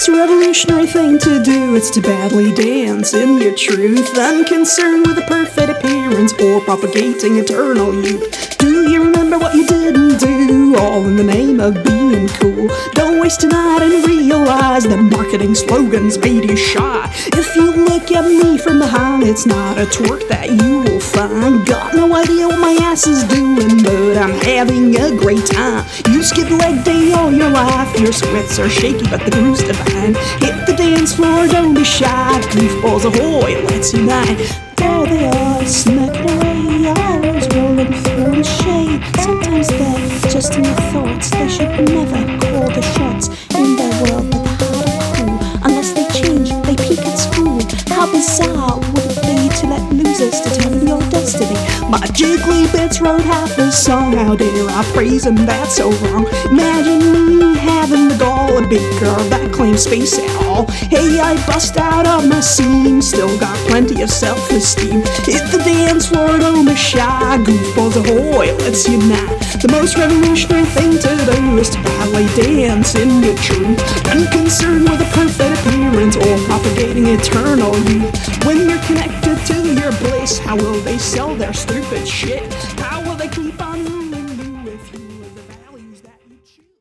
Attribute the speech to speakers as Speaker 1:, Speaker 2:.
Speaker 1: It's a revolutionary thing to do. It's to badly dance in your truth, unconcerned with a perfect appearance or propagating eternal youth. Do you remember what you didn't do? All in the name of being cool. Don't waste a night and realize that marketing slogans made you shy. If you look at me from behind, it's not a twerk that you will find. Got no idea what my ass is doing, but I'm having a great time. You skip leg day all your life, your sweats are shaky, but the groove's divine. Hit the dance floor, don't be shy. Goofballs ahoy, let's unite. There they are, Sometimes they're just in your thoughts. They should never call the shots in their world, the heart of cool. Unless they change, they peak at school. How bizarre would it be to let losers determine your destiny? My jiggly bits wrote half the song. How dare I praise them? That's so wrong. Imagine me having the gall, a big girl that claims space at all. Hey, I bust out of my scene, still got plenty of self-esteem. Hit the dance floor at Omasha. Goofballs ahoy, let's unite. The most revolutionary thing to do is to ballet dance in the truth. Unconcerned with a perfect appearance or propagating eternal youth. When you're connected to your bliss, how will they sell their stupid shit? How will they keep on ruling you if you live the values that you choose?